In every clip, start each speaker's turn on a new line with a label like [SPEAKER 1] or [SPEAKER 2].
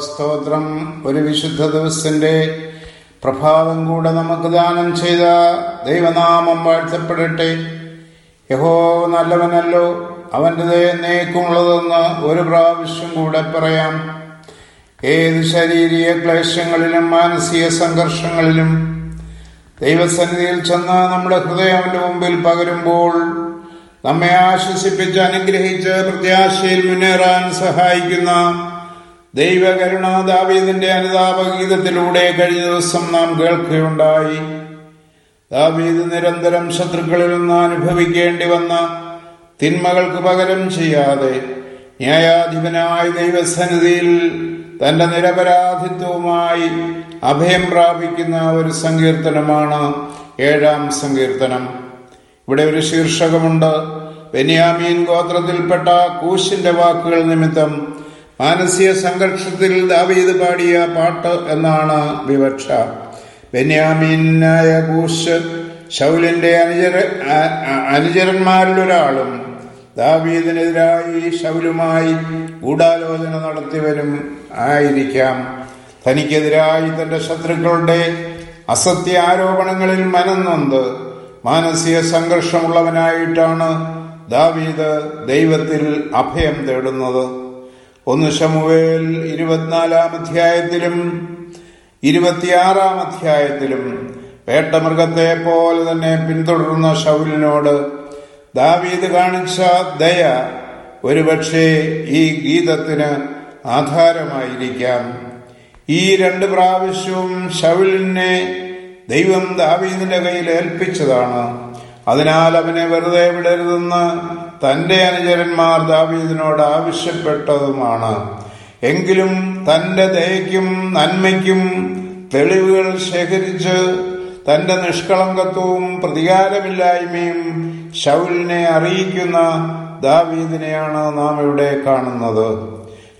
[SPEAKER 1] സ്തോത്രം. ഒരു വിശുദ്ധ ദിവസത്തിന്റെ പ്രഭാതം കൂടെ നമുക്ക് ദാനം ചെയ്ത ദൈവനാമം വാഴ്ത്തപ്പെടട്ടെ. യഹോ നല്ലവനല്ലോ. അവന്റെ നേക്കുമുള്ളതെന്ന് ഒരു പ്രാവശ്യം കൂടെ പറയാം. ഏത് ശാരീരിക ക്ലേശങ്ങളിലും മാനസിക സംഘർഷങ്ങളിലും ദൈവസന്നിധിയിൽ ചെന്ന് നമ്മുടെ ഹൃദയം അവന്റെ മുമ്പിൽ പകരുമ്പോൾ നമ്മെ ആശ്വസിപ്പിച്ച് അനുഗ്രഹിച്ച് പ്രത്യാശയിൽ മുന്നേറാൻ സഹായിക്കുന്ന ദൈവകരുണ ദാവീദിന്റെ അനുതാപഗീതത്തിലൂടെ കഴിഞ്ഞ ദിവസം നാം കേൾക്കുകയുണ്ടായി. ദാവീദ് നിരന്തരം ശത്രുക്കളിൽ നിന്ന് അനുഭവിക്കേണ്ടി വന്ന തിന്മകൾക്ക് പകരം ചെയ്യാതെ ന്യായാധിപനായ ദൈവസന്നിധിയിൽ തന്റെ നിരപരാധിത്വവുമായി അഭയം പ്രാപിക്കുന്ന ഒരു സങ്കീർത്തനമാണ് ഏഴാം സങ്കീർത്തനം. ഇവിടെ ഒരു ശീർഷകമുണ്ട്. ബെന്യാമീൻ ഗോത്രത്തിൽപ്പെട്ട കൂശിന്റെ വാക്കുകൾ നിമിത്തം മാനസിക സംഘർഷത്തിൽ ദാവീദ് പാടിയ പാട്ട് എന്നാണ് വിവക്ഷ. ബെന്യാമീനായ കൂശ് ഷൗലിന്റെ അനുചര അനുചരന്മാരിലൊരാളും ദാവീദിനെതിരായി ഷൗലുമായി ഗൂഢാലോചന നടത്തിവരും ആയിരിക്കാം. തനിക്കെതിരായി തന്റെ ശത്രുക്കളുടെ അസത്യ ആരോപണങ്ങളിൽ മനന്നൊന്ത് മാനസിക സംഘർഷമുള്ളവനായിട്ടാണ് ദാവീദ് ദൈവത്തിൽ അഭയം തേടുന്നത്. ഒന്ന് ശമുവേൽ ഇരുപത്തിനാലാം അധ്യായത്തിലും ഇരുപത്തിയാറാം അധ്യായത്തിലും വേട്ടമൃഗത്തെ പോലെ തന്നെ പിന്തുടർന്ന ഷൗലിനോട് ദാവീദ് കാണിച്ച ദയ ഒരുപക്ഷെ ഈ ഗീതത്തിന് ആധാരമായിരിക്കാം. ഈ രണ്ട് പ്രാവശ്യവും ഷൗലിനെ ദൈവം ദാവീദിന്റെ കയ്യിൽ ഏൽപ്പിച്ചതാണ്. അതിനാൽ അവനെ വെറുതെ വിടരുതെന്ന് തന്റെ അനുചരന്മാർ ദാവീദിനോട് ആവശ്യപ്പെട്ടതുമാണ്. എങ്കിലും തന്റെ ദയയ്ക്കും നന്മയ്ക്കും തെളിവുകൾ ശേഖരിച്ച് തന്റെ നിഷ്കളങ്കത്വവും പ്രതികാരമില്ലായ്മയും ഷൗലിനെ അറിയിക്കുന്ന ദാവീദിനെയാണ് നാം ഇവിടെ കാണുന്നത്.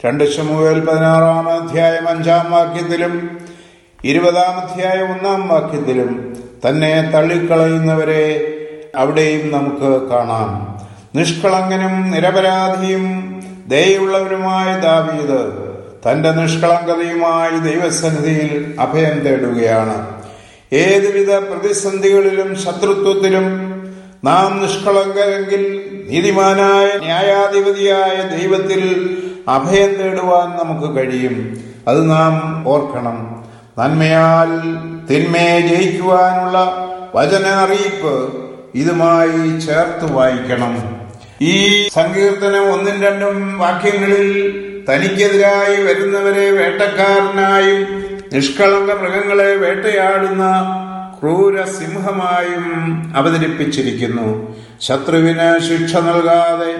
[SPEAKER 1] രണ്ട് ശമുവേൽ പതിനാറാം അധ്യായം അഞ്ചാം വാക്യത്തിലും ഇരുപതാം അധ്യായം ഒന്നാം വാക്യത്തിലും തന്നെ തള്ളിക്കളയുന്നവരെ അവിടെയും നമുക്ക് കാണാം. നിഷ്കളങ്കനും നിരപരാധിയും ദയുള്ളവരുമായ ദാവീദ് തന്റെ നിഷ്കളങ്കതയുമായി ദൈവസന്നിധിയിൽ അഭയം തേടുകയാണ്. ഏതുവിധ പ്രതിസന്ധികളിലും ശത്രുത്വത്തിലും നാം നിഷ്കളങ്കരെങ്കിൽ നീതിമാനായ ന്യായാധിപതിയായ ദൈവത്തിൽ അഭയം തേടുവാൻ നമുക്ക് കഴിയും. അത് നാം ഓർക്കണം. നന്മയാൽ തിന്മയെ ജയിക്കുവാനുള്ള വചന അറിയിപ്പ് ഇതുമായി ചേർത്ത് വായിക്കണം. ഈ സങ്കീർത്തനം ഒന്നും രണ്ടും വാക്യങ്ങളിൽ തനിക്കെതിരായി വരുന്നവരെ വേട്ടക്കാരനായും നിഷ്കളങ്ക മൃഗങ്ങളെ വേട്ടയാടുന്ന ക്രൂര സിംഹമായും അവതരിപ്പിച്ചിരിക്കുന്നു. ശത്രുവിന് ശിക്ഷ നൽകാതെ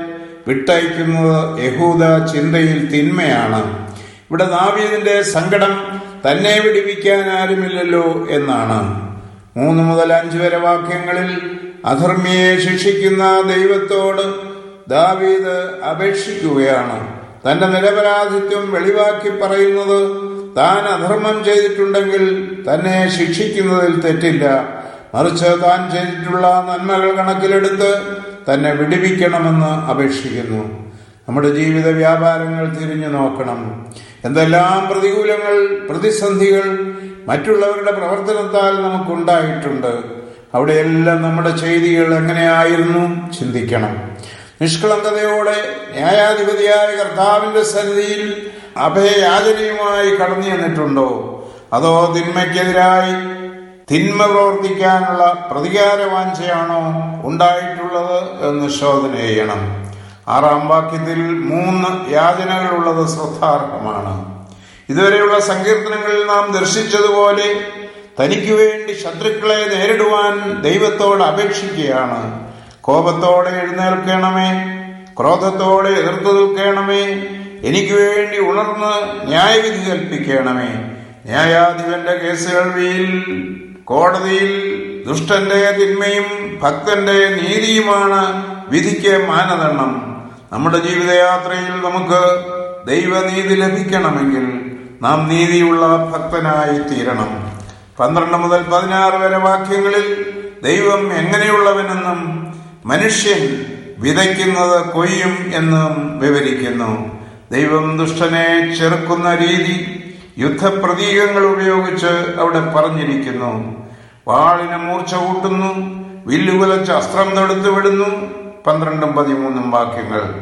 [SPEAKER 1] വിട്ടയക്കുന്നത് യഹൂദ ചിന്തയിൽ തിന്മയാണ്. ഇവിടെ ദാവീദിന്റെ സങ്കടം തന്നെ വിടിവിക്കാൻ ആരുമില്ലല്ലോ എന്നാണ്. മൂന്ന് മുതൽ അഞ്ച് വരെ വാക്യങ്ങളിൽ അധർമ്മിയെ ശിക്ഷിക്കുന്ന ദൈവത്തോട് ദാവീദ് അപേക്ഷിക്കുകയാണ്. തന്റെ നിരപരാധിത്വം വെളിവാക്കി പറയുന്നത് താൻ അധർമ്മം ചെയ്തിട്ടുണ്ടെങ്കിൽ തന്നെ ശിക്ഷിക്കുന്നതിൽ തെറ്റില്ല. മറിച്ച് താൻ ചെയ്തിട്ടുള്ള നന്മകൾ കണക്കിലെടുത്ത് തന്നെ വിടിവിക്കണമെന്ന് അപേക്ഷിക്കുന്നു. നമ്മുടെ ജീവിത വ്യാപാരങ്ങൾ തിരിഞ്ഞു നോക്കണം. എന്തെല്ലാം പ്രതികൂലങ്ങൾ പ്രതിസന്ധികൾ മറ്റുള്ളവരുടെ പ്രവർത്തനത്താൽ നമുക്കുണ്ടായിട്ടുണ്ട്. അവിടെയെല്ലാം നമ്മുടെ ചെയ്തികൾ എങ്ങനെയായിരുന്നു? ചിന്തിക്കണം. നിഷ്കളങ്കതയോടെ ന്യായാധിപതിയായ കർത്താവിന്റെ സന്നിധിയിൽ അഭയയാചനയുമായി കടന്നു ചെന്നിട്ടുണ്ടോ? അതോ തിന്മയ്ക്കെതിരായി തിന്മ പ്രവർത്തിക്കാനുള്ള പ്രതികാരവാഞ്ചയാണോ ഉണ്ടായിട്ടുള്ളത് എന്ന് ശോധന ചെയ്യണം. ആറാം വാക്യത്തിൽ മൂന്ന് യാചനകളുള്ളത് ശ്രദ്ധാർഹമാണ്. ഇതുവരെയുള്ള സങ്കീർത്തനങ്ങളിൽ നാം ദർശിച്ചതുപോലെ തനിക്ക് വേണ്ടി ശത്രുക്കളെ നേരിടുവാൻ ദൈവത്തോട് അപേക്ഷിക്കുകയാണ്. കോപത്തോടെ എഴുന്നേൽക്കണമേ. ക്രോധത്തോടെ എതിർത്തു നിൽക്കണമേ. എനിക്ക് വേണ്ടി ഉണർന്ന് ന്യായവിധി കൽപ്പിക്കണമേ. ന്യായാധിപന്റെ കേസുകൾ വീൽ കോടതിയിൽ ദുഷ്ടന്റെ തിന്മയും ഭക്തന്റെ നീതിയുമാണ് വിധിക്ക് മാനദണ്ഡം. നമ്മുടെ ജീവിതയാത്രയിൽ നമുക്ക് ദൈവനീതി ലഭിക്കണമെങ്കിൽ നാം നീതിയുള്ള ഭക്തനായി തീരണം പന്ത്രണ്ട് മുതൽ പതിനാറ് വരെ വാക്യങ്ങളിൽ ദൈവം എങ്ങനെയുള്ളവനെന്നും മനുഷ്യൻ വിതയ്ക്കുന്നത് കൊയ്യും എന്നും വിവരിക്കുന്നു. ദൈവം ദുഷ്ടനെ ചെറുക്കുന്ന രീതി യുദ്ധപ്രതീകങ്ങൾ ഉപയോഗിച്ച് അവിടെ പറഞ്ഞിരിക്കുന്നു. വാളിനെ മൂർച്ച കൂട്ടുന്നു വില്ലുകുലച്ച് അസ്ത്രം തൊടുത്തു വിടുന്നു. പന്ത്രണ്ടും പതിമൂന്നും വാക്യങ്ങൾ.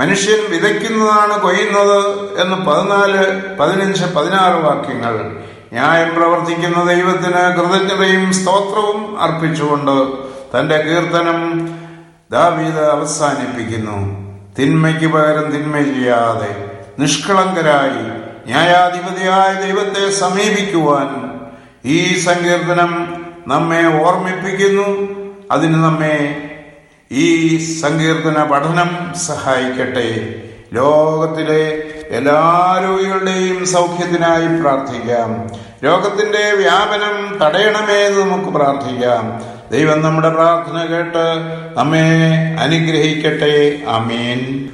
[SPEAKER 1] മനുഷ്യൻ വിതയ്ക്കുന്നതാണ് കൊയ്യുന്നത് എന്ന് പതിനാല് പതിനഞ്ച് പതിനാറ് വാക്യങ്ങൾ. ന്യായം പ്രവർത്തിക്കുന്ന ദൈവത്തിന് കൃതജ്ഞതയും സ്തോത്രവും അർപ്പിച്ചുകൊണ്ട് തന്റെ കീർത്തനം ദാവീദ് അവസാനിപ്പിക്കുന്നു. തിന്മയ്ക്ക് പകരം തിന്മ ചെയ്യാതെ നിഷ്കളങ്കരായി ന്യായാധിപതിയായ ദൈവത്തെ സമീപിക്കുവാൻ ഈ സങ്കീർത്തനം നമ്മെ ഓർമ്മിപ്പിക്കുന്നു. അതിന് നമ്മെ ഈ സങ്കീർത്തന പഠനം സഹായിക്കട്ടെ. ലോകത്തിലെ എല്ലാ രോഗികളുടെയും സൗഖ്യത്തിനായി പ്രാർത്ഥിക്കാം. രോഗത്തിന്റെ വ്യാപനം തടയണമേ എന്ന് നമുക്ക് പ്രാർത്ഥിക്കാം. ദൈവം നമ്മുടെ പ്രാർത്ഥന കേട്ട് നമ്മെ അനുഗ്രഹിക്കട്ടെ. അമീൻ